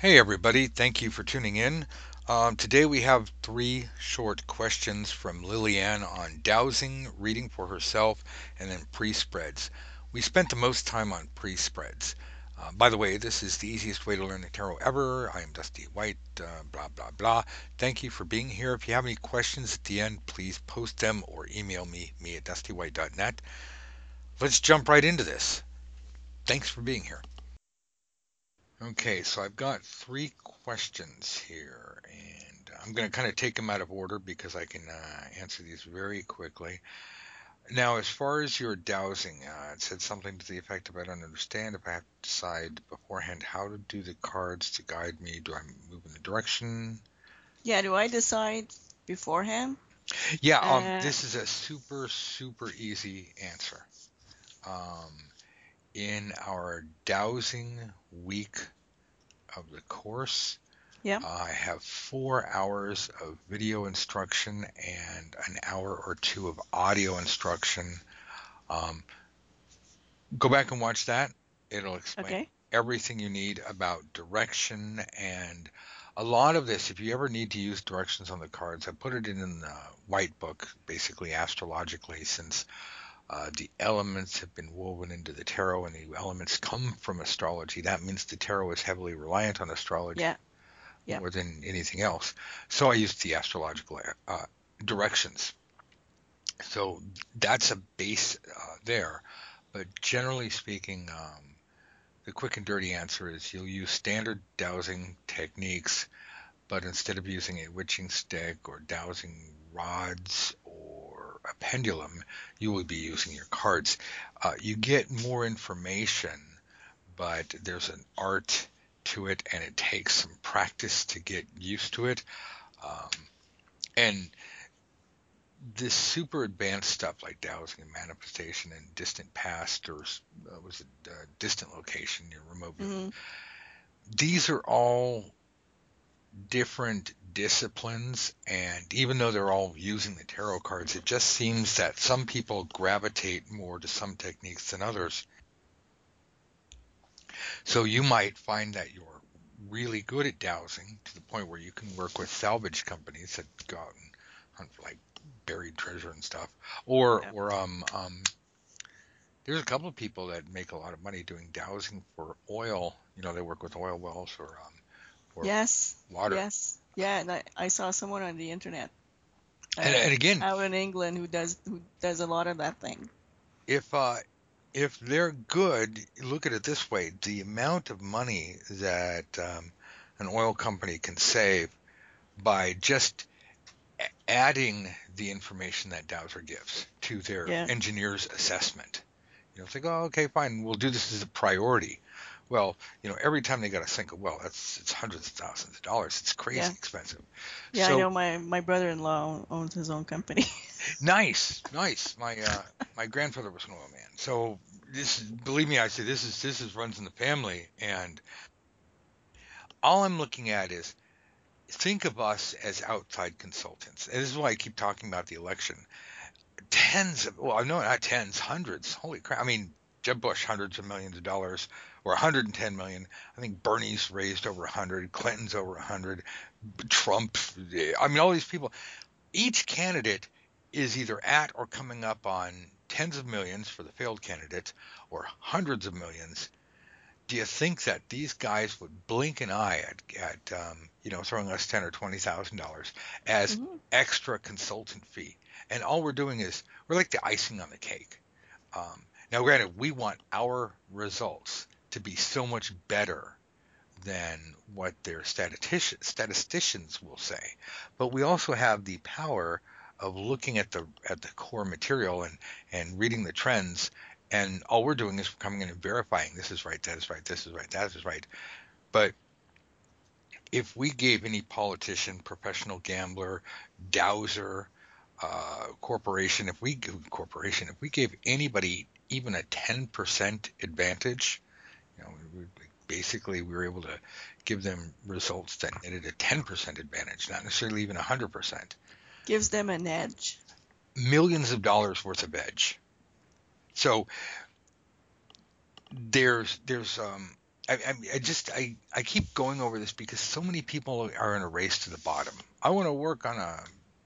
Hey, everybody. Thank you for tuning in. Um, today we have three short questions from Lilianne on dowsing, reading for herself, and then pre spreads. We spent the most time on pre spreads. Uh, by the way, this is the easiest way to learn the tarot ever. I am Dusty White, uh, blah, blah, blah. Thank you for being here. If you have any questions at the end, please post them or email me, me at dustywhite.net. Let's jump right into this. Thanks for being here. Okay, so I've got three questions here, and I'm going to kind of take them out of order because I can uh, answer these very quickly. Now, as far as your dowsing, uh, it said something to the effect of I don't understand if I have to decide beforehand how to do the cards to guide me. Do I move in the direction? Yeah, do I decide beforehand? Yeah, um, uh, this is a super, super easy answer. Um, in our dowsing week of the course, yeah. I have four hours of video instruction and an hour or two of audio instruction. Um, go back and watch that. It'll explain okay. everything you need about direction and a lot of this. If you ever need to use directions on the cards, I put it in the white book, basically astrologically, since uh, the elements have been woven into the tarot and the elements come from astrology. That means the tarot is heavily reliant on astrology. Yeah yeah. more than anything else. So I used the astrological uh, directions. So that's a base uh, there. But generally speaking, um, the quick and dirty answer is you'll use standard dowsing techniques, but instead of using a witching stick or dowsing rods or a pendulum, you will be using your cards. Uh, you get more information, but there's an art to it, and it takes some practice to get used to it. Um, and this super advanced stuff like dowsing and manifestation and distant past or uh, was it uh, distant location, your remote. Mm-hmm. These are all different disciplines, and even though they're all using the tarot cards, it just seems that some people gravitate more to some techniques than others. So you might find that you're really good at dowsing to the point where you can work with salvage companies that go out and hunt for like buried treasure and stuff. Or yeah. or um um there's a couple of people that make a lot of money doing dowsing for oil. You know, they work with oil wells or um or yes water. Yes. Yeah, and I, I saw someone on the internet. Uh, and, and again, out in England who does who does a lot of that thing. If uh if they're good, look at it this way: the amount of money that um, an oil company can save by just adding the information that Dowser gives to their yeah. engineer's assessment. You know, it's like, oh, okay, fine, we'll do this as a priority. Well, you know, every time they got to sink a well, that's it's hundreds of thousands of dollars. It's crazy yeah. expensive. Yeah, so, I know my my brother-in-law owns his own company. nice, nice. My uh, my grandfather was an oil man. So this, believe me, I say this is this is runs in the family, and all I'm looking at is think of us as outside consultants. And this is why I keep talking about the election. Tens of, well, no, not tens, hundreds. Holy crap! I mean, Jeb Bush, hundreds of millions of dollars or 110 million. I think Bernie's raised over 100, Clinton's over 100, Trump. I mean, all these people. Each candidate is either at or coming up on tens of millions for the failed candidates or hundreds of millions. Do you think that these guys would blink an eye at, at um, you know, throwing us ten or twenty thousand dollars as mm-hmm. extra consultant fee? And all we're doing is we're like the icing on the cake. Um, now, granted, we want our results to be so much better than what their statisticians, statisticians will say. But we also have the power of looking at the at the core material and and reading the trends and all we're doing is coming in and verifying this is right, that is right, this is right, that is right. But if we gave any politician, professional gambler, dowser, uh, corporation, if we corporation, if we gave anybody even a 10% advantage, you know, we, basically we were able to give them results that netted a 10% advantage, not necessarily even 100%. Gives them an edge. Millions of dollars worth of edge. So there's there's um, I, I, I just I, I keep going over this because so many people are in a race to the bottom. I want to work on a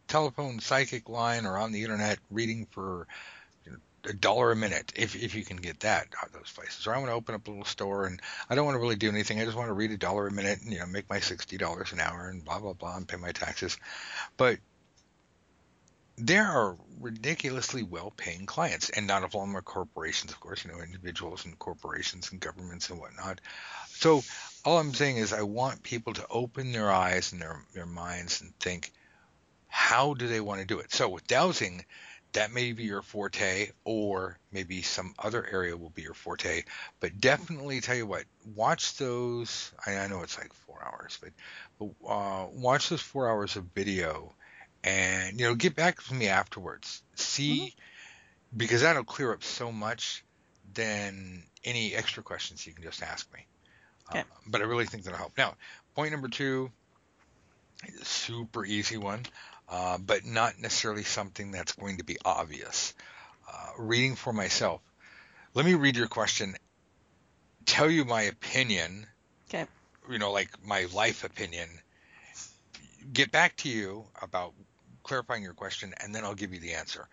telephone psychic line or on the internet reading for a dollar a minute if if you can get that out of those places. Or I want to open up a little store and I don't want to really do anything. I just want to read a dollar a minute and you know make my sixty dollars an hour and blah blah blah and pay my taxes. But there are ridiculously well-paying clients, and not all of them are corporations, of course. You know, individuals and corporations and governments and whatnot. So all I'm saying is, I want people to open their eyes and their their minds and think, how do they want to do it? So with dowsing, that may be your forte, or maybe some other area will be your forte. But definitely, tell you what, watch those. I, I know it's like four hours, but, but uh, watch those four hours of video and you know get back to me afterwards see mm-hmm. because that'll clear up so much than any extra questions you can just ask me okay. Uh, but i really think that'll help now point number two super easy one uh, but not necessarily something that's going to be obvious uh, reading for myself let me read your question tell you my opinion okay you know like my life opinion get back to you about clarifying your question, and then I'll give you the answer.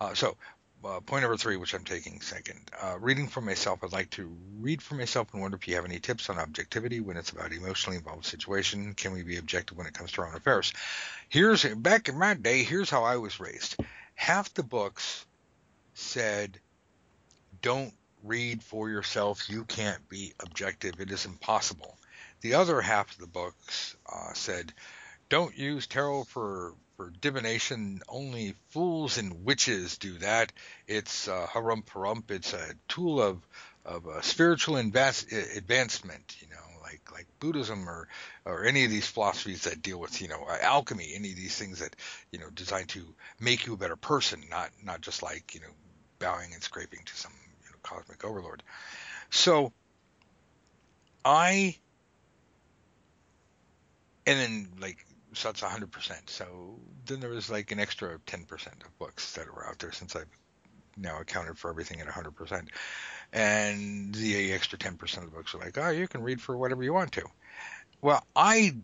Uh, so, uh, point number three, which I'm taking second, uh, reading for myself. I'd like to read for myself and wonder if you have any tips on objectivity when it's about emotionally involved situation. Can we be objective when it comes to our own affairs? Here's back in my day. Here's how I was raised. Half the books said, "Don't read for yourself. You can't be objective. It is impossible." The other half of the books uh, said, "Don't use tarot for for divination. Only fools and witches do that. It's uh, harump harump. It's a tool of of uh, spiritual advancement. You know, like like Buddhism or or any of these philosophies that deal with you know uh, alchemy. Any of these things that you know designed to make you a better person, not not just like you know bowing and scraping to some you know, cosmic overlord. So I and then like so that's 100%. So then there was like an extra 10% of books that were out there since I've now accounted for everything at 100%. And the extra 10% of the books were like, oh, you can read for whatever you want to. Well, I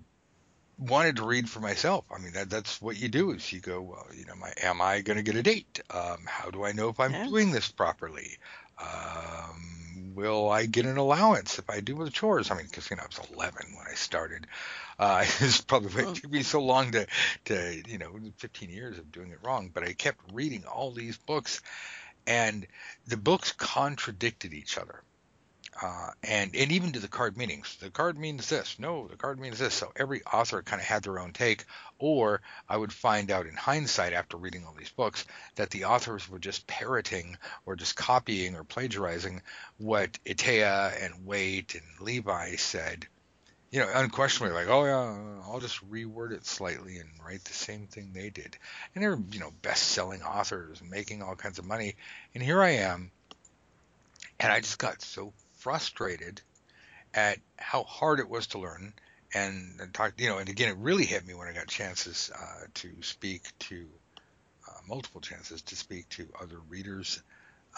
wanted to read for myself. I mean, that, that's what you do is you go, well, you know, my, am I going to get a date? Um, how do I know if I'm yeah. doing this properly? Um, will I get an allowance if I do the chores? I mean, because you know I was 11 when I started. Uh, it's probably it took me so long to, to you know, 15 years of doing it wrong. But I kept reading all these books, and the books contradicted each other. Uh, and and even to the card meanings. The card means this. No, the card means this. So every author kind of had their own take. Or I would find out in hindsight after reading all these books that the authors were just parroting or just copying or plagiarizing what Etteilla and Waite and Levi said. You know, unquestionably, like, oh yeah, I'll just reword it slightly and write the same thing they did. And they're, you know, best-selling authors making all kinds of money. And here I am, and I just got so frustrated at how hard it was to learn and, talk, you know, and again, it really hit me when I got chances uh, to speak to uh, multiple chances to speak to other readers.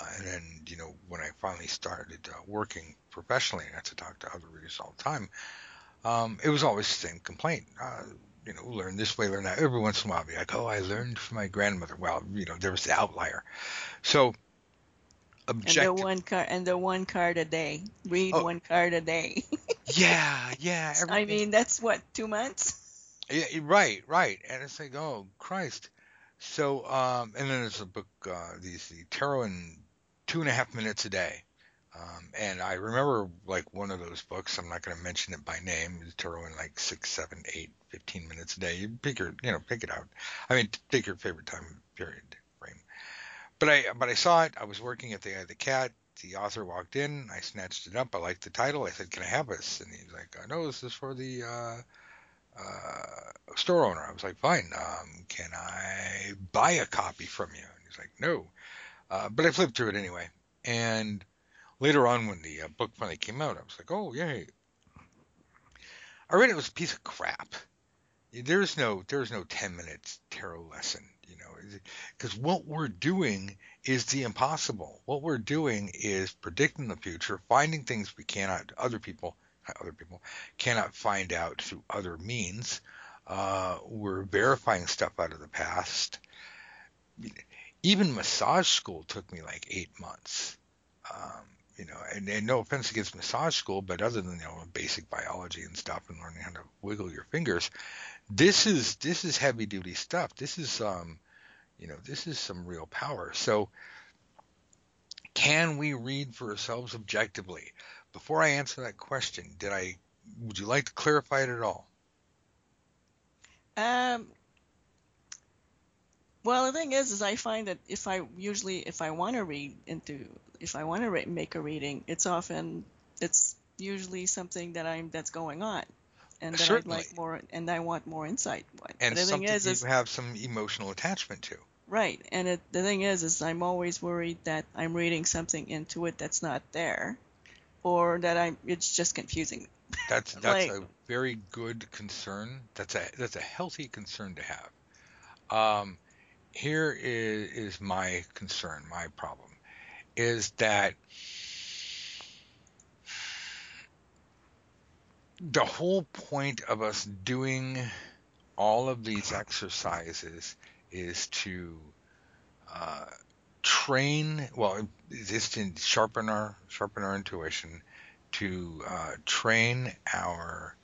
Uh, and then, you know, when I finally started uh, working professionally, I got to talk to other readers all the time. Um, it was always the same complaint. Uh, you know, learn this way, learn that. Every once in a while, I'd be like, oh, I learned from my grandmother. Well, you know, there was the outlier. So objective. And the one card and the one card a day. Read oh. one card a day. yeah, yeah. I mean, that's what two months. Yeah, right, right. And it's like, oh Christ. So, um, and then there's a book, uh, these the tarot in two and a half minutes a day. Um, and I remember like one of those books. I'm not going to mention it by name. Tarot in like six, seven, eight, fifteen minutes a day. You pick your, you know, pick it out. I mean, pick your favorite time period but I but I saw it. I was working at the Eye of the Cat. The author walked in. I snatched it up. I liked the title. I said, "Can I have this?" And he's like, "No, this is for the uh, uh, store owner." I was like, "Fine. Um, can I buy a copy from you?" And he's like, "No." Uh, but I flipped through it anyway. And later on, when the uh, book finally came out, I was like, "Oh, yay!" I read it, was a piece of crap. There's no there's no 10 minutes tarot lesson You know, because what we're doing is the impossible. What we're doing is predicting the future, finding things we cannot, other people, other people cannot find out through other means. Uh, we're verifying stuff out of the past. Even massage school took me like eight months. Um, you know, and, and, no offense against massage school, but other than you know basic biology and stuff and learning how to wiggle your fingers, this is this is heavy duty stuff. This is um, you know, this is some real power. So, can we read for ourselves objectively? Before I answer that question, did I? Would you like to clarify it at all? Um. Well, the thing is, is I find that if I usually, if I want to read into, if I want to re- make a reading, it's often, it's usually something that I'm that's going on, and that I'd like more, and I want more insight. And but the thing is, is, you have some emotional attachment to. Right, and it, the thing is, is I'm always worried that I'm reading something into it that's not there, or that I'm it's just confusing. That's that's like, a very good concern. That's a that's a healthy concern to have. Um, here is is my concern, my problem, is that the whole point of us doing all of these exercises is to uh, train. Well, just to sharpen our sharpen our intuition, to uh, train our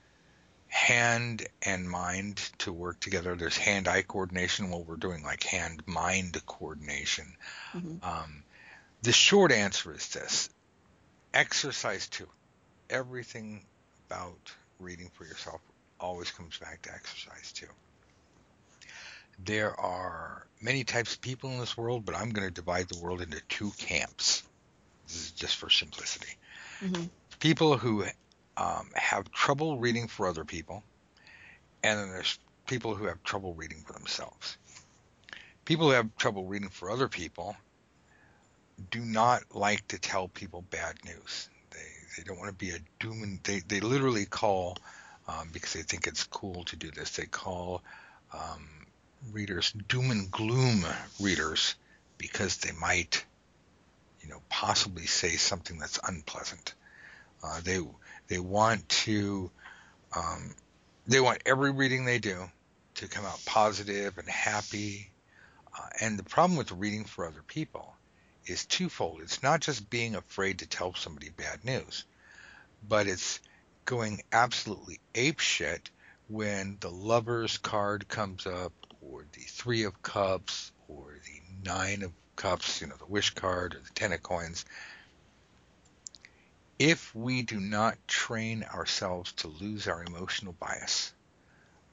hand and mind to work together. There's hand-eye coordination. Well, we're doing like hand-mind coordination. Mm-hmm. Um, the short answer is this: exercise two. Everything about reading for yourself always comes back to exercise too. there are many types of people in this world, but I'm going to divide the world into two camps. This is just for simplicity. Mm-hmm. People who um, have trouble reading for other people, and then there's people who have trouble reading for themselves. People who have trouble reading for other people do not like to tell people bad news. They don't want to be a doom and they they literally call um, because they think it's cool to do this. They call um, readers, doom and gloom readers, because they might, you know, possibly say something that's unpleasant. Uh, they they want to um, they want every reading they do to come out positive and happy. Uh, and the problem with reading for other people is twofold. It's not just being afraid to tell somebody bad news, but it's going absolutely apeshit when the lover's card comes up or the three of cups or the nine of cups, you know, the wish card or the ten of coins, if we do not train ourselves to lose our emotional bias,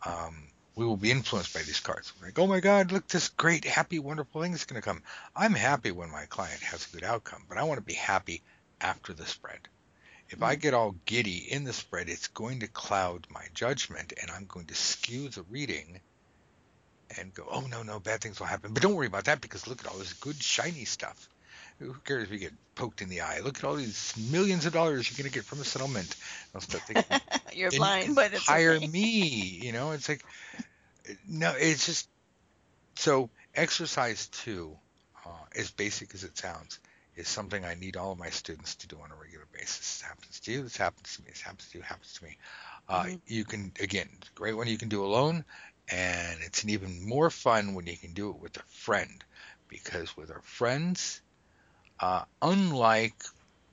um, we will be influenced by these cards. We're like, oh my God, look, this great, happy, wonderful thing is going to come. I'm happy when my client has a good outcome, but I want to be happy after the spread. If I mm-hmm. get all giddy in the spread, it's going to cloud my judgment and I'm going to skew the reading and go, oh no, no, bad things will happen. But don't worry about that because look at all this good shiny stuff. Who cares if you get poked in the eye? Look at all these millions of dollars you're going to get from a settlement. I'll start thinking, you're blind, you but it's hire okay. me. You know, it's like no, it's just so exercise two, uh, as basic as it sounds, is something I need all of my students to do on a regular basis. This happens to you. This happens to me. This happens to you. Happens to me. Uh, mm-hmm. You can again, great one you can do alone and it's an even more fun when you can do it with a friend because with our friends uh, unlike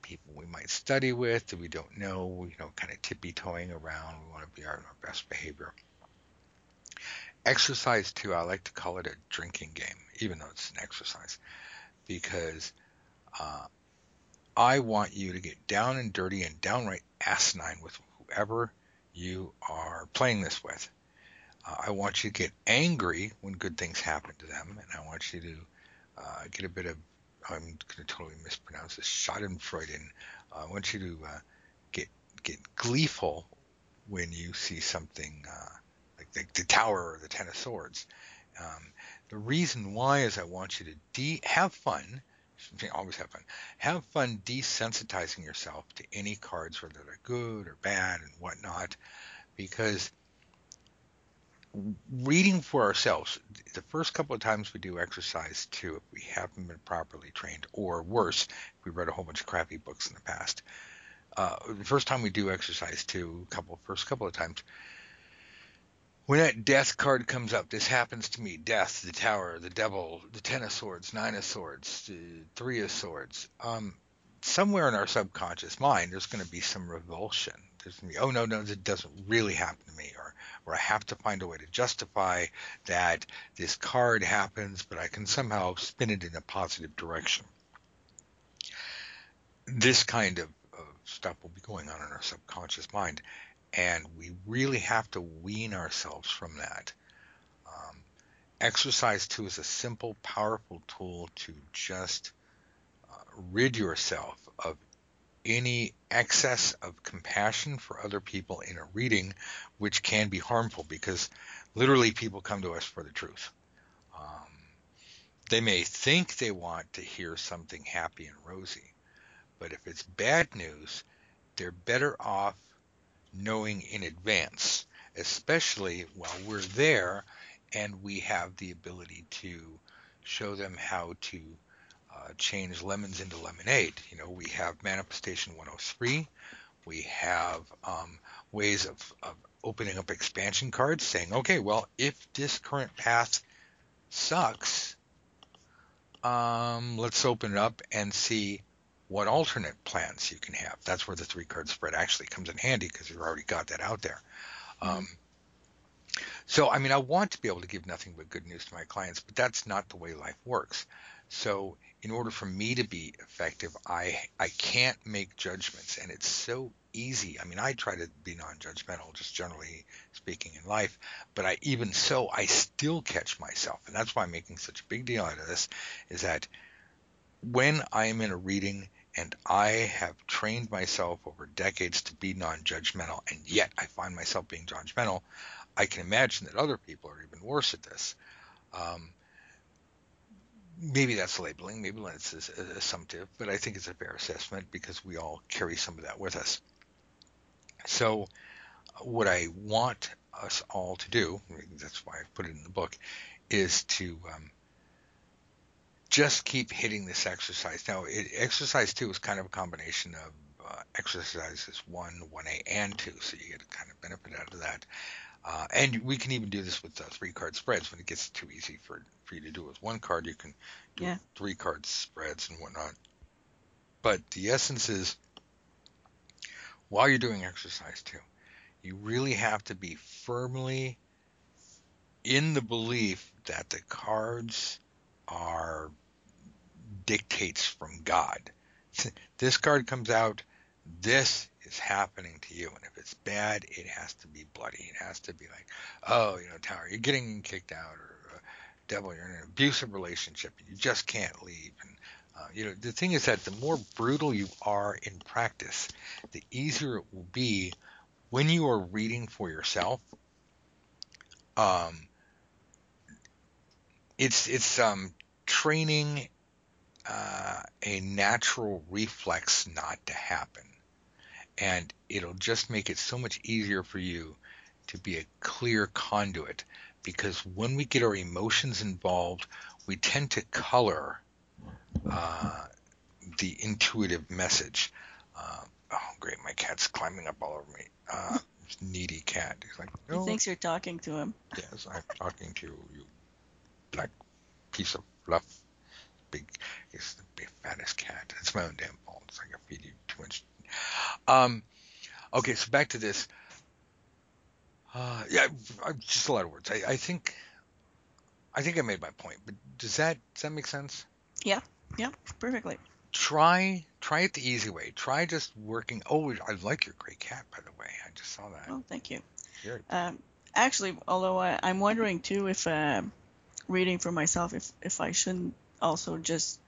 people we might study with that we don't know you know kind of tippy toeing around we want to be our, our best behavior. Exercise too i like to call it a drinking game even though it's an exercise because uh, i want you to get down and dirty and downright asinine with whoever you are playing this with. Uh, I want you to get angry when good things happen to them, and I want you to uh, get a bit of I'm going to totally mispronounce this Schadenfreude. Uh, I want you to uh, get get gleeful when you see something uh, like the, the, Tower or the Ten of Swords. Um, the reason why is I want you to de- have fun. Always have fun. Have fun desensitizing yourself to any cards, whether they're good or bad and whatnot, because reading for ourselves. The first couple of times we do exercise two, if we haven't been properly trained, or worse, if we read a whole bunch of crappy books in the past. Uh, the first time we do exercise two, couple first couple of times, when that death card comes up, this happens to me: death, the tower, the devil, the ten of swords, nine of swords, the three of swords. Um, somewhere in our subconscious mind, there's going to be some revulsion. To oh no, no, that doesn't really happen to me, or or I have to find a way to justify that this card happens, but I can somehow spin it in a positive direction. This kind of, of stuff will be going on in our subconscious mind, and we really have to wean ourselves from that. Um, exercise two is a simple, powerful tool to just rid yourself of any excess of compassion for other people in a reading, which can be harmful because literally people come to us for the truth. Um, they may think they want to hear something happy and rosy, but if it's bad news, they're better off knowing in advance, especially while we're there and we have the ability to show them how to uh, change lemons into lemonade. You know, we have Manifestation 103. We have um, ways of, of opening up expansion cards saying, okay, well, if this current path sucks, um, let's open it up and see what alternate plans you can have. That's where the three card spread actually comes in handy because you've already got that out there. Um, so, I mean, I want to be able to give nothing but good news to my clients, but that's not the way life works. So, in order for me to be effective, I I can't make judgments, and it's so easy. I mean, I try to be non-judgmental, just generally speaking in life, but I even so, I still catch myself, and that's why I'm making such a big deal out of this. Is that when I am in a reading and I have trained myself over decades to be non-judgmental, and yet I find myself being judgmental, I can imagine that other people are even worse at this. Um, maybe that's labeling, maybe it's assumptive, but I think it's a fair assessment because we all carry some of that with us. So, what I want us all to do, that's why I put it in the book, is to um, just keep hitting this exercise. Now, it, exercise two is kind of a combination of uh, exercises one, 1A, and two, so you get a kind of benefit out of that. Uh, and we can even do this with uh, three card spreads when it gets too easy for, for you to do with one card. You can do yeah. three card spreads and whatnot. But the essence is while you're doing exercise two, you really have to be firmly in the belief that the cards are dictates from God. This card comes out, this is happening to you. And if it's bad, it has to be bloody. It has to be like, oh, you know, Tower, you're getting kicked out, or uh, Devil, you're in an abusive relationship. and You just can't leave. And uh, you know, the thing is that the more brutal you are in practice, the easier it will be when you are reading for yourself. Um, it's it's um, training uh, a natural reflex not to happen and it'll just make it so much easier for you to be a clear conduit because when we get our emotions involved, we tend to color uh, the intuitive message. Uh, oh, great! My cat's climbing up all over me. Uh, needy cat. He's like, no. He thinks you're talking to him. Yes, I'm talking to you, you black piece of fluff. Big, it's the big fattest cat. It's my own damn fault. It's like I feed you too much um, okay, so back to this. Uh, yeah, just a lot of words. I, I think, I think I made my point. But does that does that make sense? Yeah, yeah, perfectly. Try try it the easy way. Try just working. Oh, I like your gray cat, by the way. I just saw that. Oh, thank you. Um, actually, although I, am wondering too if uh, reading for myself, if if I shouldn't also just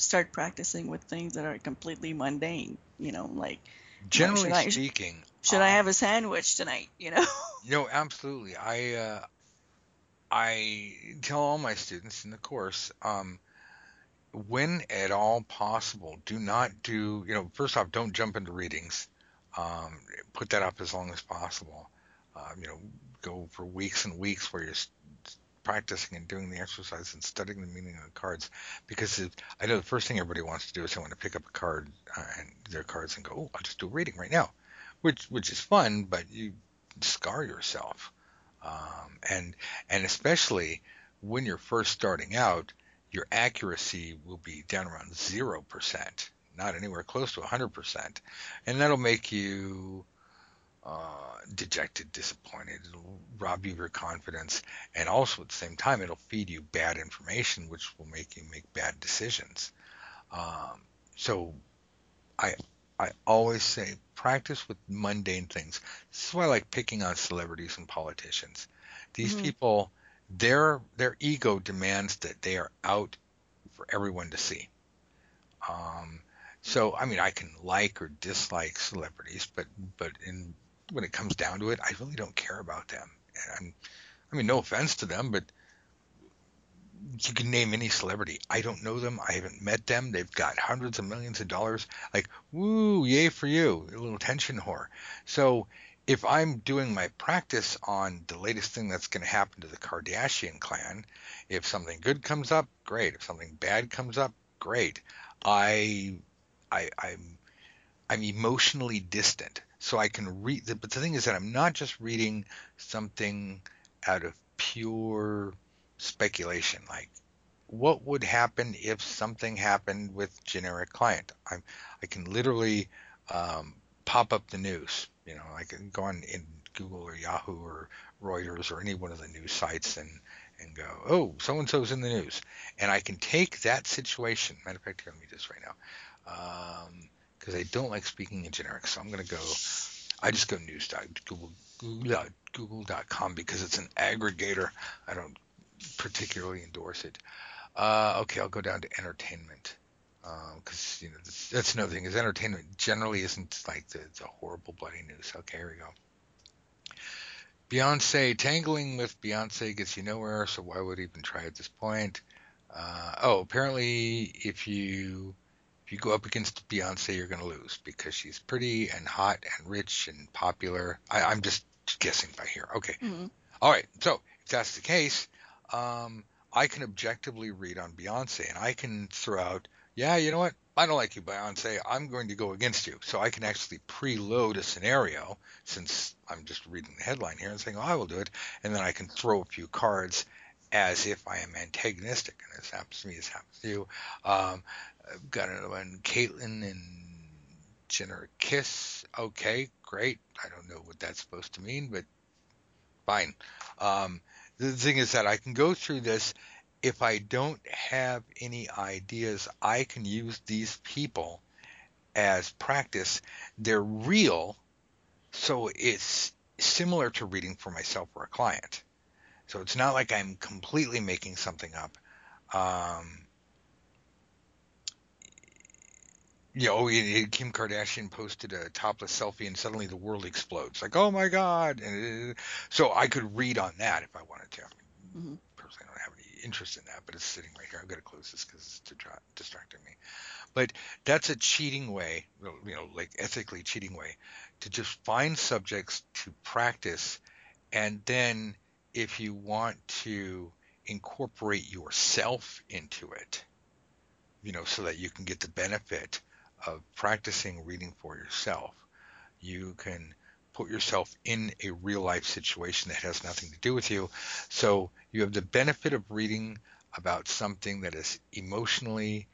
start practicing with things that are completely mundane. You know, like generally should speaking, I, should um, I have a sandwich tonight? You know. no, absolutely. I uh, I tell all my students in the course, um, when at all possible, do not do. You know, first off, don't jump into readings. Um, put that up as long as possible. uh, you know, go for weeks and weeks where you're practicing and doing the exercise and studying the meaning of the cards because it, I know the first thing everybody wants to do is they want to pick up a card uh, and their cards and go, oh, I'll just do a reading right now, which which is fun, but you scar yourself, um, and and especially when you're first starting out, your accuracy will be down around zero percent, not anywhere close to 100%, and that'll make you uh, dejected, disappointed. It'll rob you of your confidence, and also at the same time, it'll feed you bad information, which will make you make bad decisions. Um, so, I I always say practice with mundane things. This is why I like picking on celebrities and politicians. These mm-hmm. people, their their ego demands that they are out for everyone to see. Um, so I mean, I can like or dislike celebrities, but but in when it comes down to it, I really don't care about them. And I mean, no offense to them, but you can name any celebrity. I don't know them. I haven't met them. They've got hundreds of millions of dollars. Like, woo, yay for you, a little attention whore. So if I'm doing my practice on the latest thing that's going to happen to the Kardashian clan, if something good comes up, great. If something bad comes up, great. I, I, I'm, I'm emotionally distant so I can read. But the thing is that I'm not just reading something out of pure speculation, like what would happen if something happened with generic client. I'm, I can literally um, pop up the news. You know, I can go on in Google or Yahoo or Reuters or any one of the news sites and and go, oh, so and so's in the news, and I can take that situation. Matter of fact, let me do this right now. Um, because I don't like speaking in generic. So I'm going to go. I just go news. Google Google Google.com because it's an aggregator. I don't particularly endorse it. Uh, okay, I'll go down to entertainment because uh, you know that's, that's, another thing. Is entertainment generally isn't like the, the horrible bloody news. Okay, here we go. Beyonce tangling with Beyonce gets you nowhere, so why would even try at this point? Uh, oh, apparently, if you if you go up against Beyonce, you're going to lose because she's pretty and hot and rich and popular. I, am just guessing by here. Okay. Mm-hmm. All right. So if that's the case, um, I can objectively read on Beyonce and I can throw out, yeah, you know what? I don't like you, Beyonce. I'm going to go against you. So I can actually preload a scenario since I'm just reading the headline here and saying, oh, I will do it. And then I can throw a few cards as if I am antagonistic. And this happens to me, this happens to you. Um, I've got another one. Caitlyn and Jenner kiss. Okay, great. I don't know what that's supposed to mean, but fine. Um, the thing is that I can go through this. If I don't have any ideas, I can use these people as practice. They're real, so it's similar to reading for myself or a client. So it's not like I'm completely making something up. Um, you know, Kim Kardashian posted a topless selfie and suddenly the world explodes. Like, oh my God. And so I could read on that if I wanted to. mm-hmm. Personally, I don't have any interest in that, but it's sitting right here. I'm going to close this because it's distracting me. But that's a cheating way, you know, like ethically cheating way to just find subjects to practice. And then if you want to incorporate yourself into it, you know, so that you can get the benefit of practicing reading for yourself, you can put yourself in a real life situation that has nothing to do with you. So you have the benefit of reading about something that is emotionally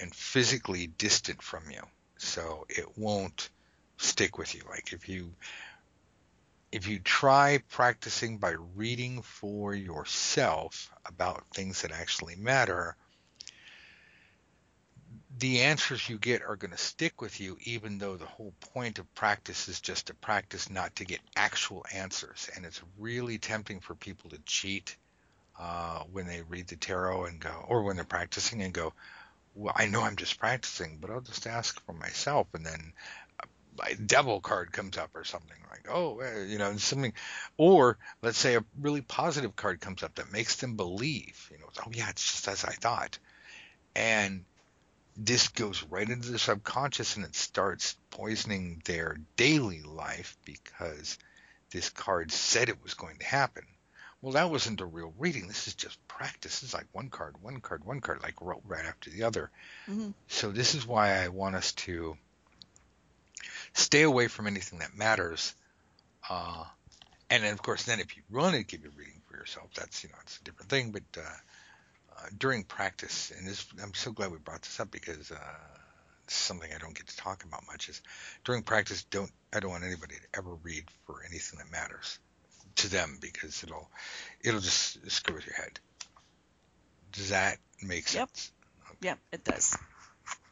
and physically distant from you. So it won't stick with you. Like if you if you try practicing by reading for yourself about things that actually matter, the answers you get are going to stick with you, even though the whole point of practice is just to practice, not to get actual answers. And it's really tempting for people to cheat uh, when they read the tarot and go, or when they're practicing and go, well, I know I'm just practicing, but I'll just ask for myself. And then a devil card comes up or something like, oh, eh, you know, something, or let's say a really positive card comes up that makes them believe, you know, oh yeah, it's just as I thought. And this goes right into the subconscious and it starts poisoning their daily life because this card said it was going to happen. Well, that wasn't a real reading. This is just practice. It's like one card, one card, one card, like right after the other. Mm-hmm. So this is why I want us to stay away from anything that matters. Uh, and then, of course, then if you want to give a reading for yourself, that's you know it's a different thing. But uh, during practice, and this, I'm so glad we brought this up because uh, something I don't get to talk about much. Is during practice, don't I don't want anybody to ever read for anything that matters to them because it'll it'll just screw with your head. Does that make sense? Yep. Okay. Yep, it does.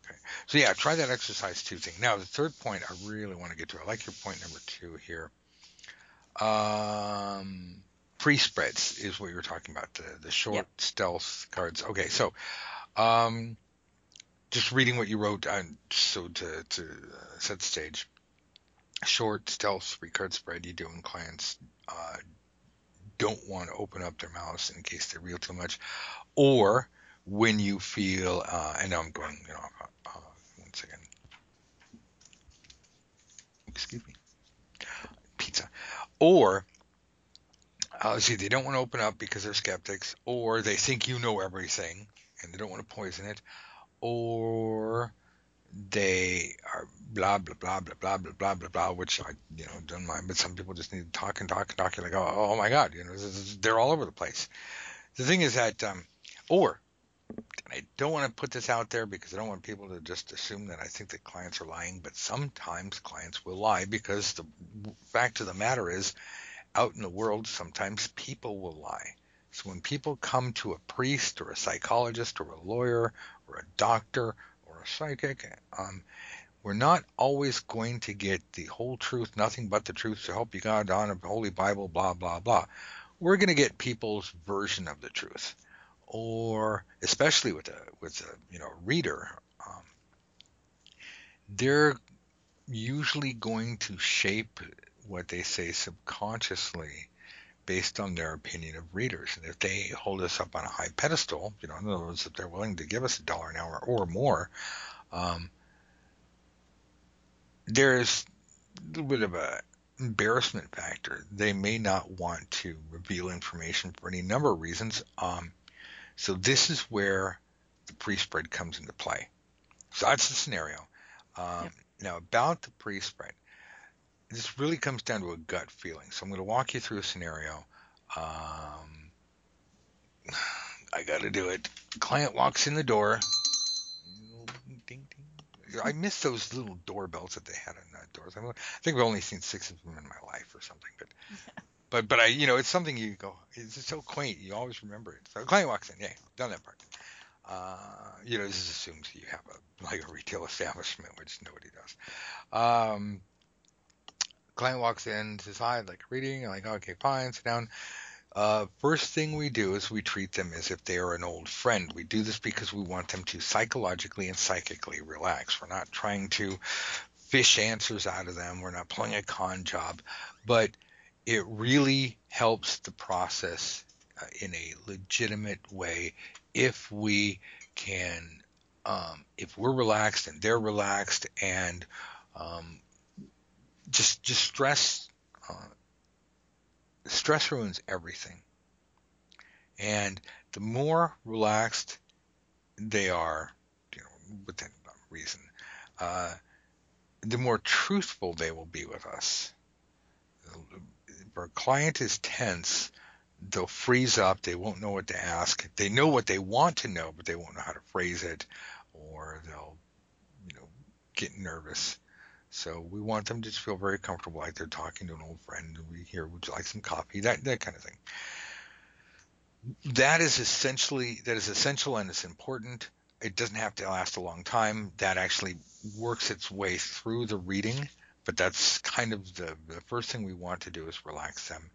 Okay. So yeah, try that exercise two thing. Now the third point I really want to get to. I like your point number two here. Um, pre-spreads is what you were talking about. The the short yep. stealth cards. Okay, so um, just reading what you wrote on so to to uh, set the stage. Short stealth three card spread you do when clients uh, don't want to open up their mouths in case they reel too much, or when you feel uh, and now I'm going you know uh, uh one second. Excuse me. Pizza. Or uh, see, they don't want to open up because they're skeptics, or they think you know everything and they don't want to poison it, or they are blah blah blah blah blah blah blah blah blah, which I you know don't mind, but some people just need to talk and talk and talk. You're like, oh, oh my god, you know, they're all over the place. The thing is that, um, or I don't want to put this out there because I don't want people to just assume that I think that clients are lying, but sometimes clients will lie because the fact of the matter is, out in the world, sometimes people will lie. So when people come to a priest or a psychologist or a lawyer or a doctor or a psychic, um, we're not always going to get the whole truth, nothing but the truth, to help you God on a Holy Bible, blah, blah, blah. We're going to get people's version of the truth. Or especially with a with a you know reader, um, they're usually going to shape what they say subconsciously based on their opinion of readers. And if they hold us up on a high pedestal, you know, in other words, if they're willing to give us a dollar an hour or more, um, there's a little bit of a embarrassment factor. They may not want to reveal information for any number of reasons. Um, so this is where the pre-spread comes into play. So that's the scenario. Um, yep. Now about the pre-spread, this really comes down to a gut feeling. So I'm going to walk you through a scenario. Um, I got to do it. Client walks in the door. Ding, ding. I miss those little doorbells that they had on the doors. I, think I've only seen six of them in my life or something, but. But but I you know it's something you go it's so quaint you always remember it. So a client walks in, yeah, done that part. Uh, you know this assumes you have a like a retail establishment, which nobody does. Um, client walks in, hi, I'd like reading. Like, okay, fine, sit down. Uh, first thing we do is we treat them as if they are an old friend. We do this because we want them to psychologically and psychically relax. We're not trying to fish answers out of them. We're not pulling a con job, but it really helps the process uh, in a legitimate way if we can, um, if we're relaxed and they're relaxed and um, just just stress uh, stress ruins everything. And the more relaxed they are you know within reason uh, the more truthful they will be with us. If our client is tense they'll freeze up they won't know what to ask. They know what they want to know but they won't know how to phrase it or they'll you know get nervous so we want them to just feel very comfortable, like they're talking to an old friend. We hear, would you like some coffee? That that kind of thing. That is essentially that is essential and it's important. It doesn't have to last a long time. That actually works its way through the reading, but that's kind of the the first thing we want to do is relax them.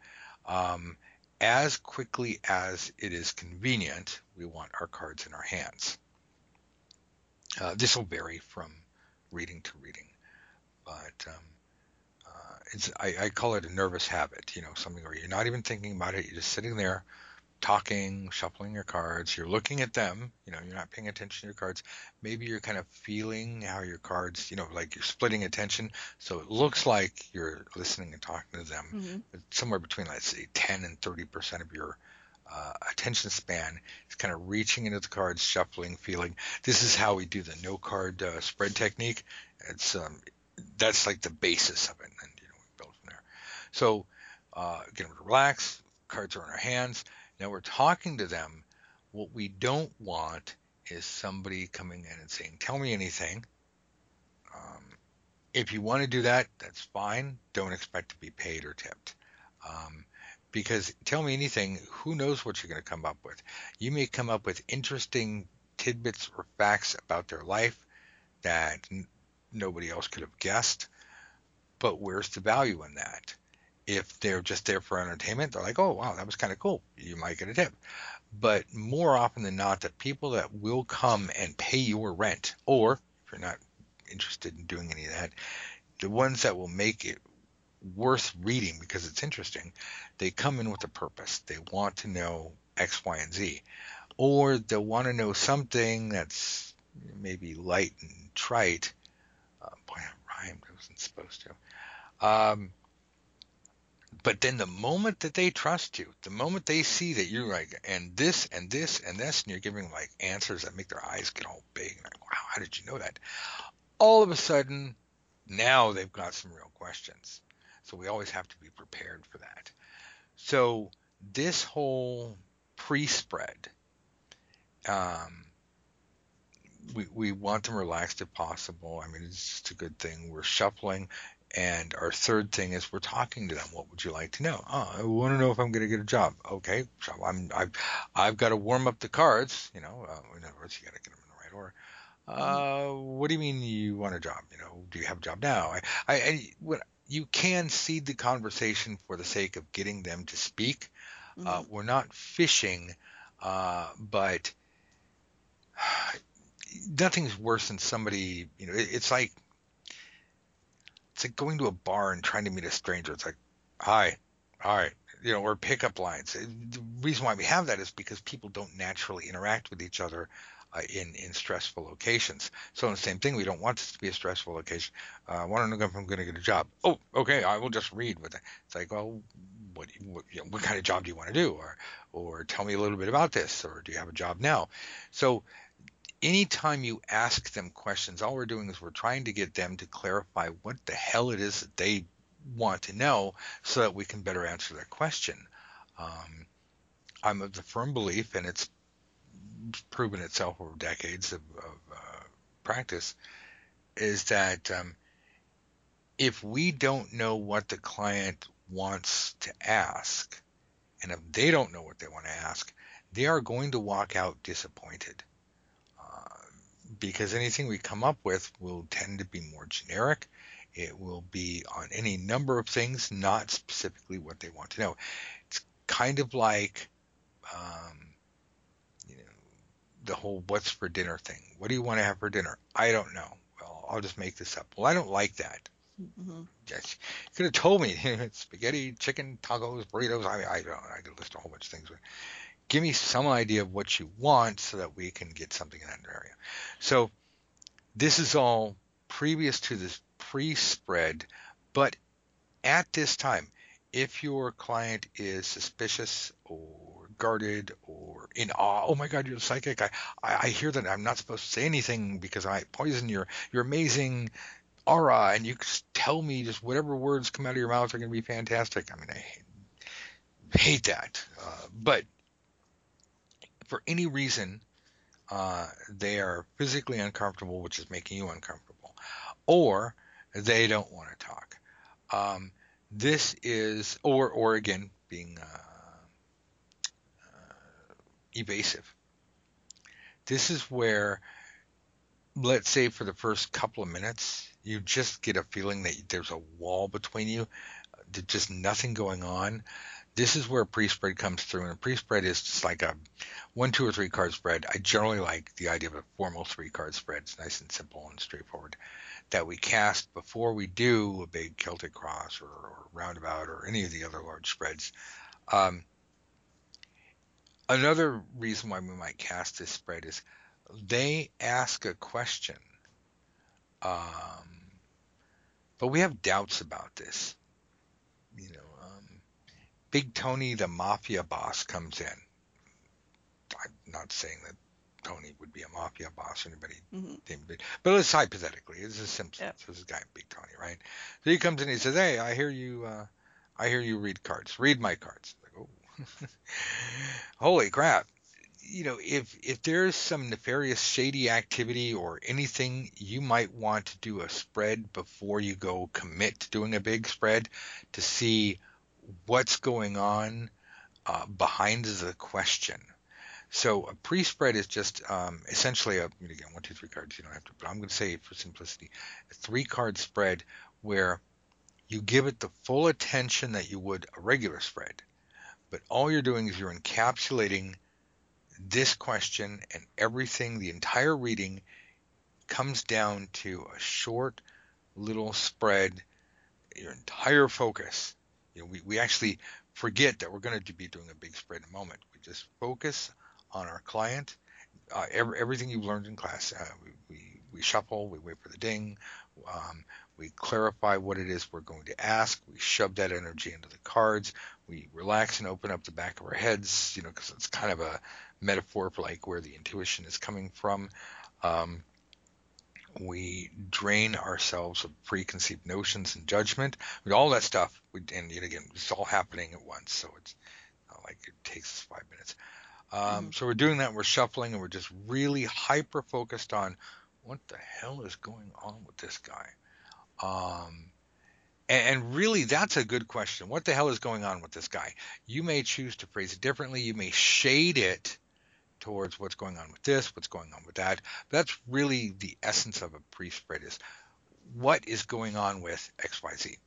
Um, as quickly as it is convenient, we want our cards in our hands. Uh, this will vary from reading to reading but um, uh, it's I, I, call it a nervous habit. You know, something where you're not even thinking about it. You're just sitting there, talking, shuffling your cards, you're looking at them, you know, you're not paying attention to your cards. Maybe you're kind of feeling how your cards, you know, like you're splitting attention. So it looks like you're listening and talking to them. Mm-hmm. Somewhere between, let's say, 10 and 30% of your uh, attention span is kind of reaching into the cards, shuffling, feeling. This is how we do the no card uh, spread technique. It's um, that's like the basis of it, and you know we build from there. So uh, get them to relax. Cards are in our hands. Now we're talking to them. What we don't want is somebody coming in and saying, "Tell me anything." Um, if you want to do that, that's fine. Don't expect to be paid or tipped. Um, because tell me anything, who knows what you're going to come up with? You may come up with interesting tidbits or facts about their life that nobody else could have guessed. But where's the value in that? if they're just there for entertainment, they're like, oh, wow, that was kind of cool. You might get a tip. But more often than not, the people that will come and pay your rent, or if you're not interested in doing any of that, the ones that will make it worth reading because it's interesting, they come in with a purpose. They want to know X, Y, and Z. Or they'll want to know something that's maybe light and trite. Boy, that rhymed. I wasn't supposed to. Um, but then the moment that they trust you, the moment they see that you're like, and this and this and this, and you're giving like answers that make their eyes get all big, like, wow, how did you know that? All of a sudden, now they've got some real questions. So we always have to be prepared for that. So this whole pre-spread, um, we, we want them relaxed if possible. I mean, it's just a good thing. We're shuffling. And our third thing is we're talking to them. What would you like to know? Oh, I want to know if I'm going to get a job. Okay, so I'm I've I've got to warm up the cards. You know, uh, in other words, you got to get them in the right order. Uh, what do you mean you want a job? You know, do you have a job now? I, I, I what, you can seed the conversation for the sake of getting them to speak. Uh, mm-hmm. Uh, we're not fishing, uh, but nothing's worse than somebody. You know, it, it's like it's like going to a bar and trying to meet a stranger. It's like, hi, all right, you know, or pickup lines. The reason why we have that is because people don't naturally interact with each other uh, in in stressful locations. So the same thing, we don't want this to be a stressful location. Uh, I want to know if I'm going to get a job. Oh, okay, I will just read with it. It's like, well, what what, you know, what kind of job do you want to do, or or tell me a little bit about this, or do you have a job now? So anytime you ask them questions, all we're doing is we're trying to get them to clarify what the hell it is that they want to know so that we can better answer their question. Um, I'm of the firm belief, and it's proven itself over decades of, of uh, practice, is that um, if we don't know what the client wants to ask, and if they don't know what they want to ask, they are going to walk out disappointed because anything we come up with will tend to be more generic. It will be on any number of things, not specifically what they want to know. It's kind of like, um, you know, the whole "what's for dinner" thing. What do you want to have for dinner? I don't know. Well, I'll just make this up. Well, I don't like that. Mm-hmm. Yes, you could have told me spaghetti, chicken, tacos, burritos. I mean, I don't. I could list a whole bunch of things. But give me some idea of what you want so that we can get something in that area. So this is all previous to this pre-spread, but at this time, if your client is suspicious or guarded or in awe, oh my God, you're psychic. I, I, hear that I'm not supposed to say anything because I poison your your amazing aura, and you tell me just whatever words come out of your mouth are going to be fantastic. I mean, I hate, hate that. Uh, but for any reason uh, they are physically uncomfortable, which is making you uncomfortable, or they don't want to talk. Um, this is, or or again, being uh, uh, evasive. This is where, let's say, for the first couple of minutes, you just get a feeling that there's a wall between you, there's just nothing going on this is where a pre-spread comes through, and a pre-spread is just like a one, two, or three card spread. I generally like the idea of a formal three card spread. It's nice and simple and straightforward. That we cast before we do a big Celtic cross or, or roundabout or any of the other large spreads. Um, another reason why we might cast this spread is they ask a question, um, but we have doubts about this. You know, Big Tony, the mafia boss, comes in. I'm not saying that Tony would be a mafia boss or anybody mm-hmm. but, but let's hypothetically, it's a Simpsons. Yep. So this guy, Big Tony, right? So he comes in and he says, "Hey, I hear you. Uh, I hear you read cards. Read my cards." Like, oh, holy crap! You know, if if there's some nefarious, shady activity or anything, you might want to do a spread before you go commit to doing a big spread to see what's going on uh, behind the question so a pre-spread is just um, essentially a again one, two, three cards. You don't have to, but I'm going to say for simplicity, a three-card spread where you give it the full attention that you would a regular spread, but all you're doing is you're encapsulating this question and everything. The entire reading comes down to a short little spread. Your entire focus. You know, we, we actually forget that we're going to be doing a big spread in a moment. We just focus on our client. Uh, every, everything you've learned in class, uh, we, we, we, shuffle, we wait for the ding, um, we clarify what it is we're going to ask, we shove that energy into the cards, we relax and open up the back of our heads, you know, because it's kind of a metaphor for like where the intuition is coming from. Um, we drain ourselves of preconceived notions and judgment. With all that stuff, we, and yet again, it's all happening at once, so it's not like it takes us five minutes. Um, mm-hmm. So we're doing that. We're shuffling, and we're just really hyper focused on what the hell is going on with this guy. Um, and, and really, that's a good question. What the hell is going on with this guy? You may choose to phrase it differently. You may shade it towards what's going on with this, what's going on with that. That's really the essence of a pre-spread is what is going on with XYZ.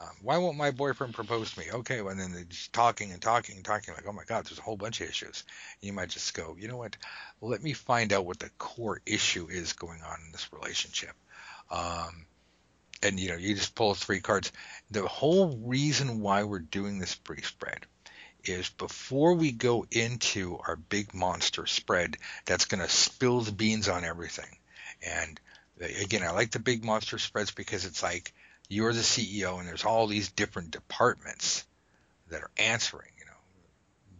Um, why won't my boyfriend propose to me? Okay, well, and then they're just talking and talking and talking, like, oh my God, there's a whole bunch of issues. You might just go, you know what? Let me find out what the core issue is going on in this relationship. Um, and you know, you just pull three cards. The whole reason why we're doing this pre-spread is before we go into our big monster spread that's going to spill the beans on everything. And uh, again, I like the big monster spreads because it's like you're the CEO and there's all these different departments that are answering, you know.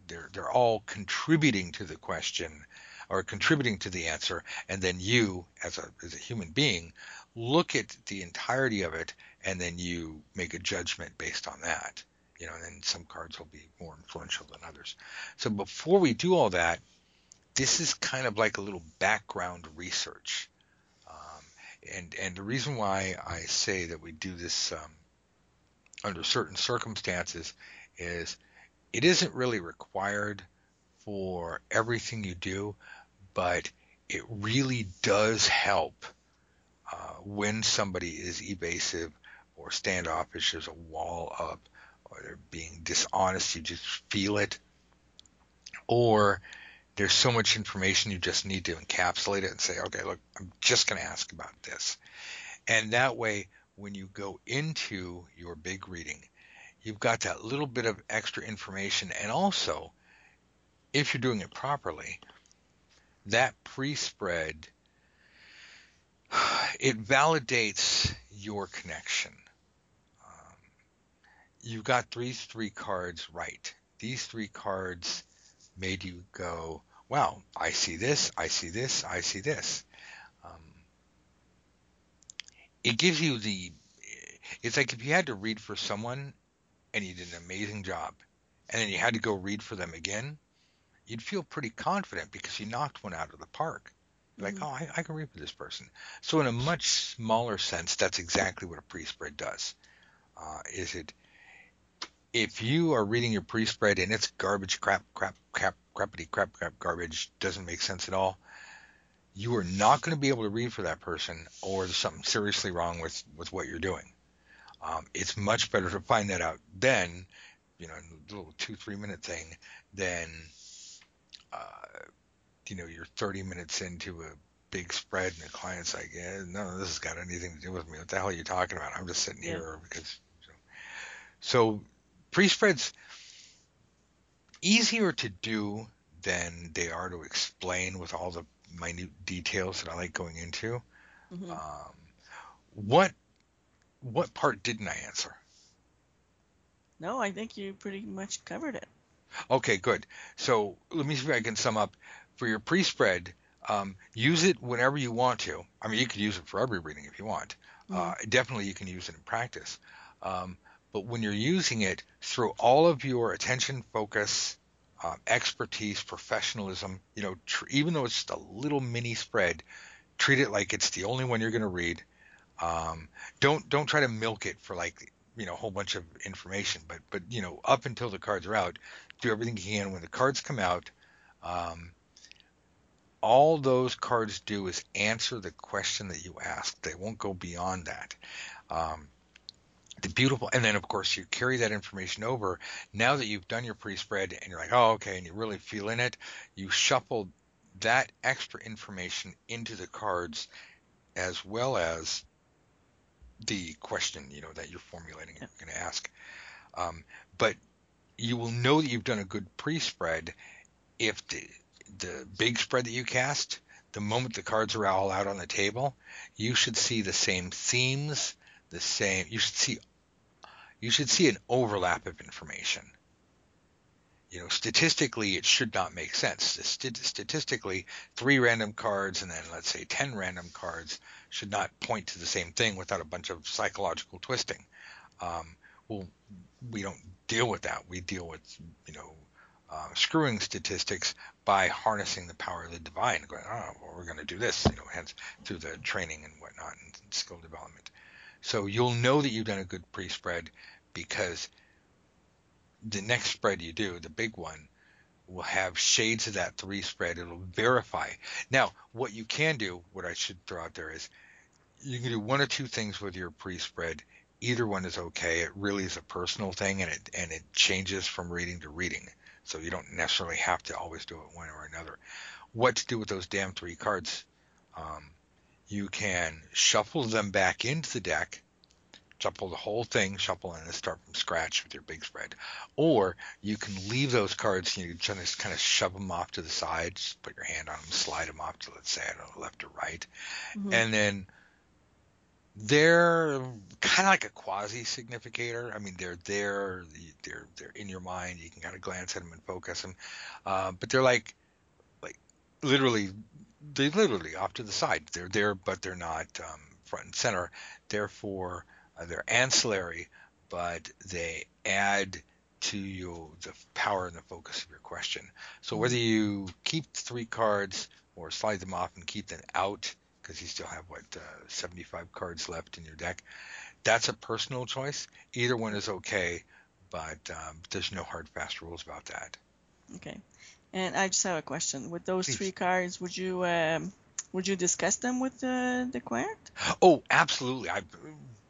They're they're all contributing to the question or contributing to the answer and then you as a as a human being look at the entirety of it and then you make a judgment based on that. You know, and then some cards will be more influential than others. So before we do all that, this is kind of like a little background research and and the reason why I say that we do this um, under certain circumstances is it isn't really required for everything you do, but it really does help uh, when somebody is evasive or standoffish. There's a wall up, or they're being dishonest. You just feel it, or there's so much information you just need to encapsulate it and say, okay, look, I'm just going to ask about this. And that way, when you go into your big reading, you've got that little bit of extra information. And also, if you're doing it properly, that pre-spread, it validates your connection. You've got these three cards right. These three cards made you go, wow, I see this, I see this, I see this. Um, it gives you the, it's like if you had to read for someone and you did an amazing job, and then you had to go read for them again, you'd feel pretty confident because you knocked one out of the park. Like, mm-hmm. oh, I, I, can read for this person. So in a much smaller sense, that's exactly what a pre-spread does. Uh, is it if you are reading your pre-spread and it's garbage, crap, crap, crap, crappity, crap, crap, garbage, doesn't make sense at all, you are not going to be able to read for that person, or there's something seriously wrong with with what you're doing. Um, it's much better to find that out then, you know, a little two three minute thing, than uh, you know you're 30 minutes into a big spread and the client's like, yeah, of this has got anything to do with me. What the hell are you talking about? I'm just sitting yeah. here because. So, so pre-spreads easier to do than they are to explain with all the minute details that I like going into. Mm-hmm. Um, what what part didn't I answer? No, I think you pretty much covered it. Okay, good. So let me see if I can sum up. For your pre-spread, um, use it whenever you want to. I mean, you could use it for every reading if you want. Mm-hmm. Uh, definitely, you can use it in practice. Um, but when you're using it, throw all of your attention, focus, uh, expertise, professionalism. You know, tr- even though it's just a little mini spread, treat it like it's the only one you're going to read. Um, don't don't try to milk it for like you know a whole bunch of information, but but you know up until the cards are out, do everything you can. When the cards come out, um, all those cards do is answer the question that you ask. They won't go beyond that. Um, the beautiful, and then of course you carry that information over. Now that you've done your pre-spread and you're like, oh, okay, and you really feel in it, you shuffle that extra information into the cards as well as the question, you know, that you're formulating and you're going to ask. Um, but you will know that you've done a good pre-spread if the the big spread that you cast, the moment the cards are all out on the table, you should see the same themes, the same. You should see you should see an overlap of information. You know, statistically, it should not make sense. Statistically, three random cards and then let's say ten random cards should not point to the same thing without a bunch of psychological twisting. Um, well, we don't deal with that. We deal with you know uh, screwing statistics by harnessing the power of the divine, going, oh, well, we're going to do this, you know, hence through the training and whatnot and skill development. So you'll know that you've done a good pre-spread because the next spread you do, the big one, will have shades of that three spread. It'll verify. Now, what you can do, what I should throw out there is, you can do one or two things with your pre-spread. Either one is okay. It really is a personal thing, and it and it changes from reading to reading. So you don't necessarily have to always do it one or another. What to do with those damn three cards? Um, you can shuffle them back into the deck, shuffle the whole thing, shuffle and start from scratch with your big spread. Or you can leave those cards, and you just kind of shove them off to the side, just put your hand on them, slide them off to, let's say, I don't know, left or right. Mm-hmm. And then they're kind of like a quasi significator. I mean, they're there, they're they're in your mind. You can kind of glance at them and focus them, uh, but they're like like literally they literally off to the side. They're there, but they're not um, front and center. Therefore, uh, they're ancillary, but they add to you the power and the focus of your question. So whether you keep three cards or slide them off and keep them out because you still have what uh, 75 cards left in your deck, that's a personal choice. Either one is okay, but um, there's no hard fast rules about that. Okay. And I just have a question. With those Please. three cards, would you um, would you discuss them with the the client? Oh, absolutely. I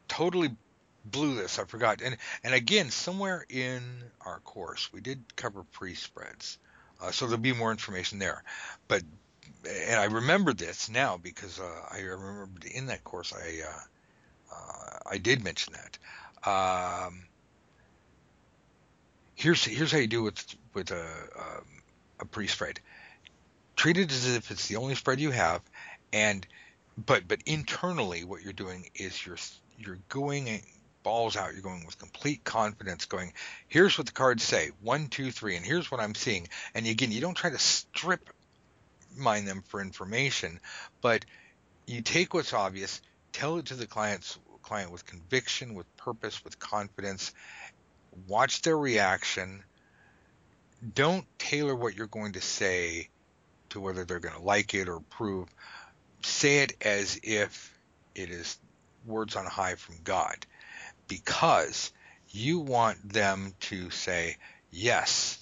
totally blew this. I forgot. And and again, somewhere in our course, we did cover pre-spreads, uh, so there'll be more information there. But and I remember this now because uh, I remember in that course I uh, uh I did mention that. Um, here's here's how you do with with a um, a pre-spread. Treat it as if it's the only spread you have, and but but internally, what you're doing is you're you're going balls out. You're going with complete confidence, going, here's what the cards say, one, two, three, and here's what I'm seeing. And again, you don't try to strip mine them for information, but you take what's obvious, tell it to the client's client with conviction, with purpose, with confidence, watch their reaction, don't tailor what you're going to say to whether they're going to like it or approve. Say it as if it is words on high from God because you want them to say, Yes,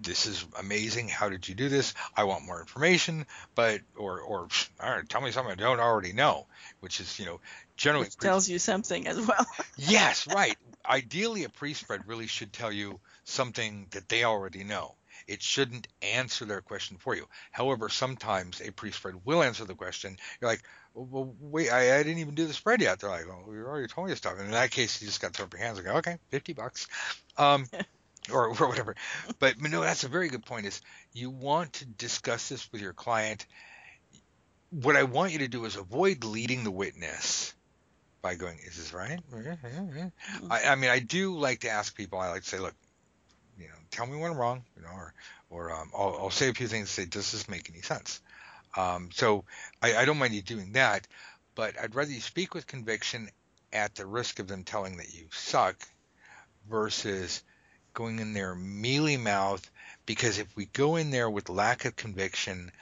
this is amazing. How did you do this? I want more information, but or or right, tell me something I don't already know, which is you know generally which tells you something as well. yes, right. Ideally, a pre-spread really should tell you something that they already know. It shouldn't answer their question for you. However, sometimes a pre-spread will answer the question. You're like, well, wait, I, I didn't even do the spread yet. They're like, well, you already told me stuff. And in that case, you just got to throw up your hands and go, okay, 50 bucks. Um, or, or whatever. But no, that's a very good point. Is you want to discuss this with your client. What I want you to do is avoid leading the witness by going, "Is this right?" Mm-hmm. I, I mean, I do like to ask people. I like to say, "Look, you know, tell me when I'm wrong," you know, or or um, I'll, I'll, say a few things. and Say, "Does this make any sense?" Um, so I, I don't mind you doing that, but I'd rather you speak with conviction at the risk of them telling that you suck versus going in there mealy mouth because if we go in there with lack of conviction,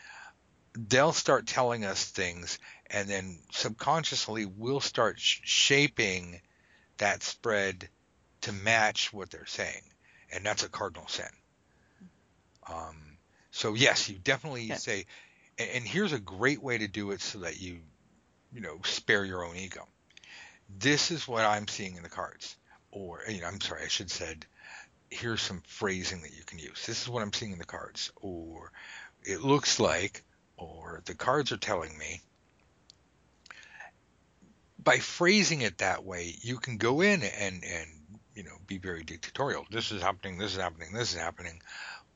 they'll start telling us things and then subconsciously we'll start sh- shaping that spread to match what they're saying. And that's a cardinal sin. Um, so yes, you definitely say, and, and here's a great way to do it so that you, you know, spare your own ego. This is what I'm seeing in the cards, or you know, I'm sorry, I should said, here's some phrasing that you can use. This is what I'm seeing in the cards, or it looks like, or the cards are telling me. By phrasing it that way, you can go in and and you know be very dictatorial. This is happening. This is happening. This is happening,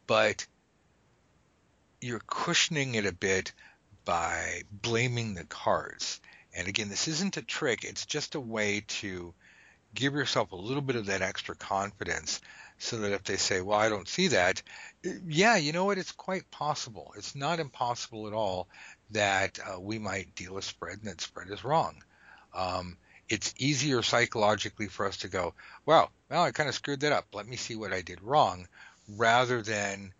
but you're cushioning it a bit by blaming the cards. And again, this isn't a trick. It's just a way to give yourself a little bit of that extra confidence so that if they say, well, I don't see that, yeah, you know what? It's quite possible. It's not impossible at all that uh, we might deal a spread and that spread is wrong. Um, it's easier psychologically for us to go, well, well, I kind of screwed that up. Let me see what I did wrong, rather than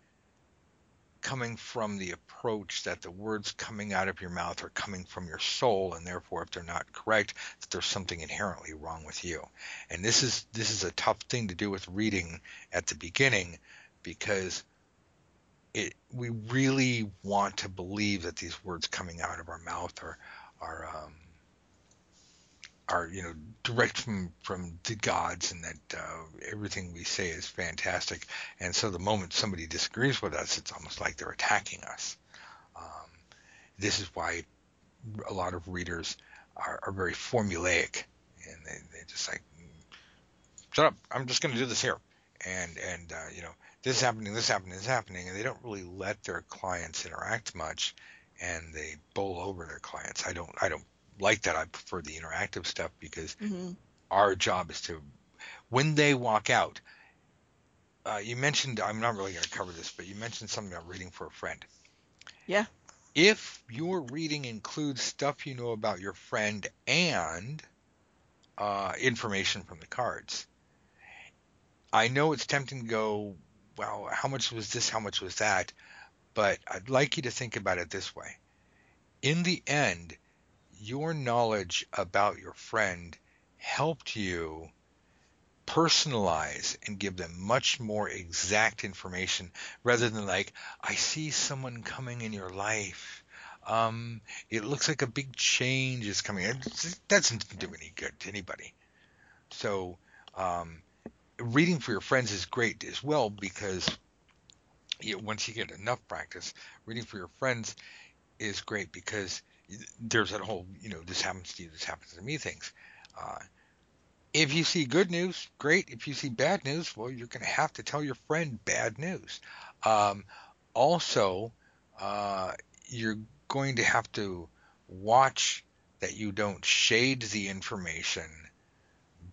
coming from the approach that the words coming out of your mouth are coming from your soul and therefore if they're not correct that there's something inherently wrong with you and this is this is a tough thing to do with reading at the beginning because it we really want to believe that these words coming out of our mouth are are um, are you know direct from from the gods and that uh, everything we say is fantastic. And so the moment somebody disagrees with us it's almost like they're attacking us. Um, this is why a lot of readers are, are very formulaic and they, they just like shut up. I'm just going to do this here. And and uh, you know this is happening this is happening this is happening. And they don't really let their clients interact much and they bowl over their clients. I don't i don't like that. I prefer the interactive stuff because mm-hmm. our job is to, when they walk out, uh, you mentioned, I'm not really going to cover this, but you mentioned something about reading for a friend. Yeah. If your reading includes stuff you know about your friend and uh, information from the cards, I know it's tempting to go, well, how much was this? How much was that? But I'd like you to think about it this way. In the end, your knowledge about your friend helped you personalize and give them much more exact information rather than like i see someone coming in your life. Um, it looks like a big change is coming. That doesn't do any good to anybody. So um, reading for your friends is great as well because you, once you get enough practice reading for your friends is great because there's that whole, you know, this happens to you, this happens to me things. Uh, if you see good news, great. If you see bad news, well, you're going to have to tell your friend bad news. Um, also, uh, you're going to have to watch that you don't shade the information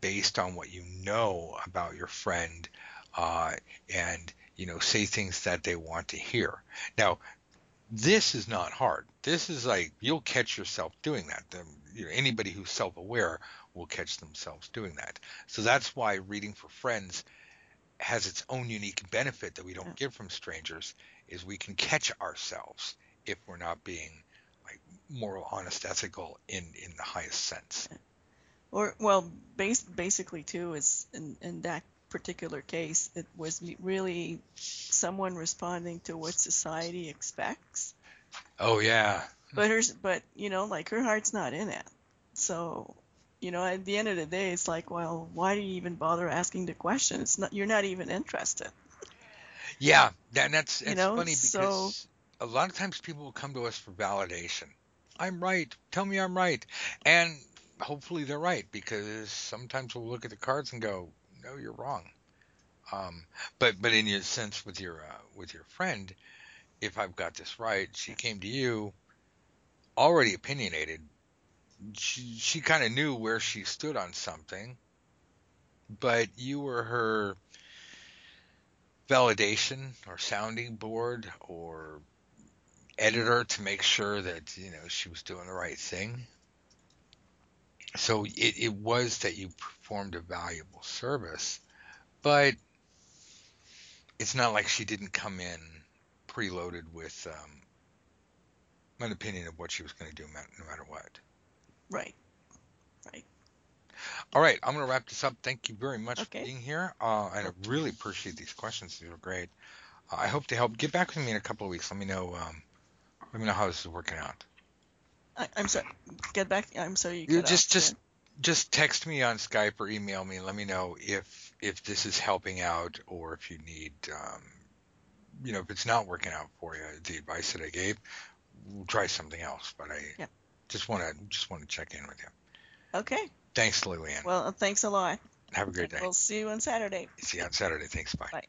based on what you know about your friend uh, and you know say things that they want to hear. Now, this is not hard. This is like you'll catch yourself doing that. The, you know, anybody who's self-aware will catch themselves doing that. So that's why reading for friends has its own unique benefit that we don't get from strangers is we can catch ourselves if we're not being like moral, honest, ethical in in the highest sense. Or well, base, basically too is in in that particular case, it was really someone responding to what society expects. Oh yeah. But her, but you know, like her heart's not in it. So, you know, at the end of the day, it's like, well, why do you even bother asking the question? It's not, you're not even interested. Yeah, that, that's that's you know, funny because so, a lot of times people will come to us for validation. I'm right. Tell me I'm right, and hopefully they're right because sometimes we'll look at the cards and go, no, you're wrong. Um, but but in your sense with your uh, with your friend, if I've got this right, she came to you already opinionated. She she kind of knew where she stood on something, but you were her validation or sounding board or editor to make sure that you know she was doing the right thing. So it, it was that you performed a valuable service, but it's not like she didn't come in preloaded with um, an opinion of what she was going to do no matter what. Right. Right. All right, I'm going to wrap this up. Thank you very much okay. for being here, uh, and I really appreciate these questions. These were great. Uh, I hope to help. Get back with me in a couple of weeks. Let me know. Um, let me know how this is working out. I, am sorry. Get back. I'm sorry. You, you just just just text me on Skype or email me. And let me know if if this is helping out or if you need um, you know if it's not working out for you the advice that I gave we'll try something else but I yeah. just want to just want to check in with you. Okay. Thanks Lilianne. Well thanks a lot. Have a great day. we'll see you on Saturday. See you on Saturday. Thanks. Bye. Bye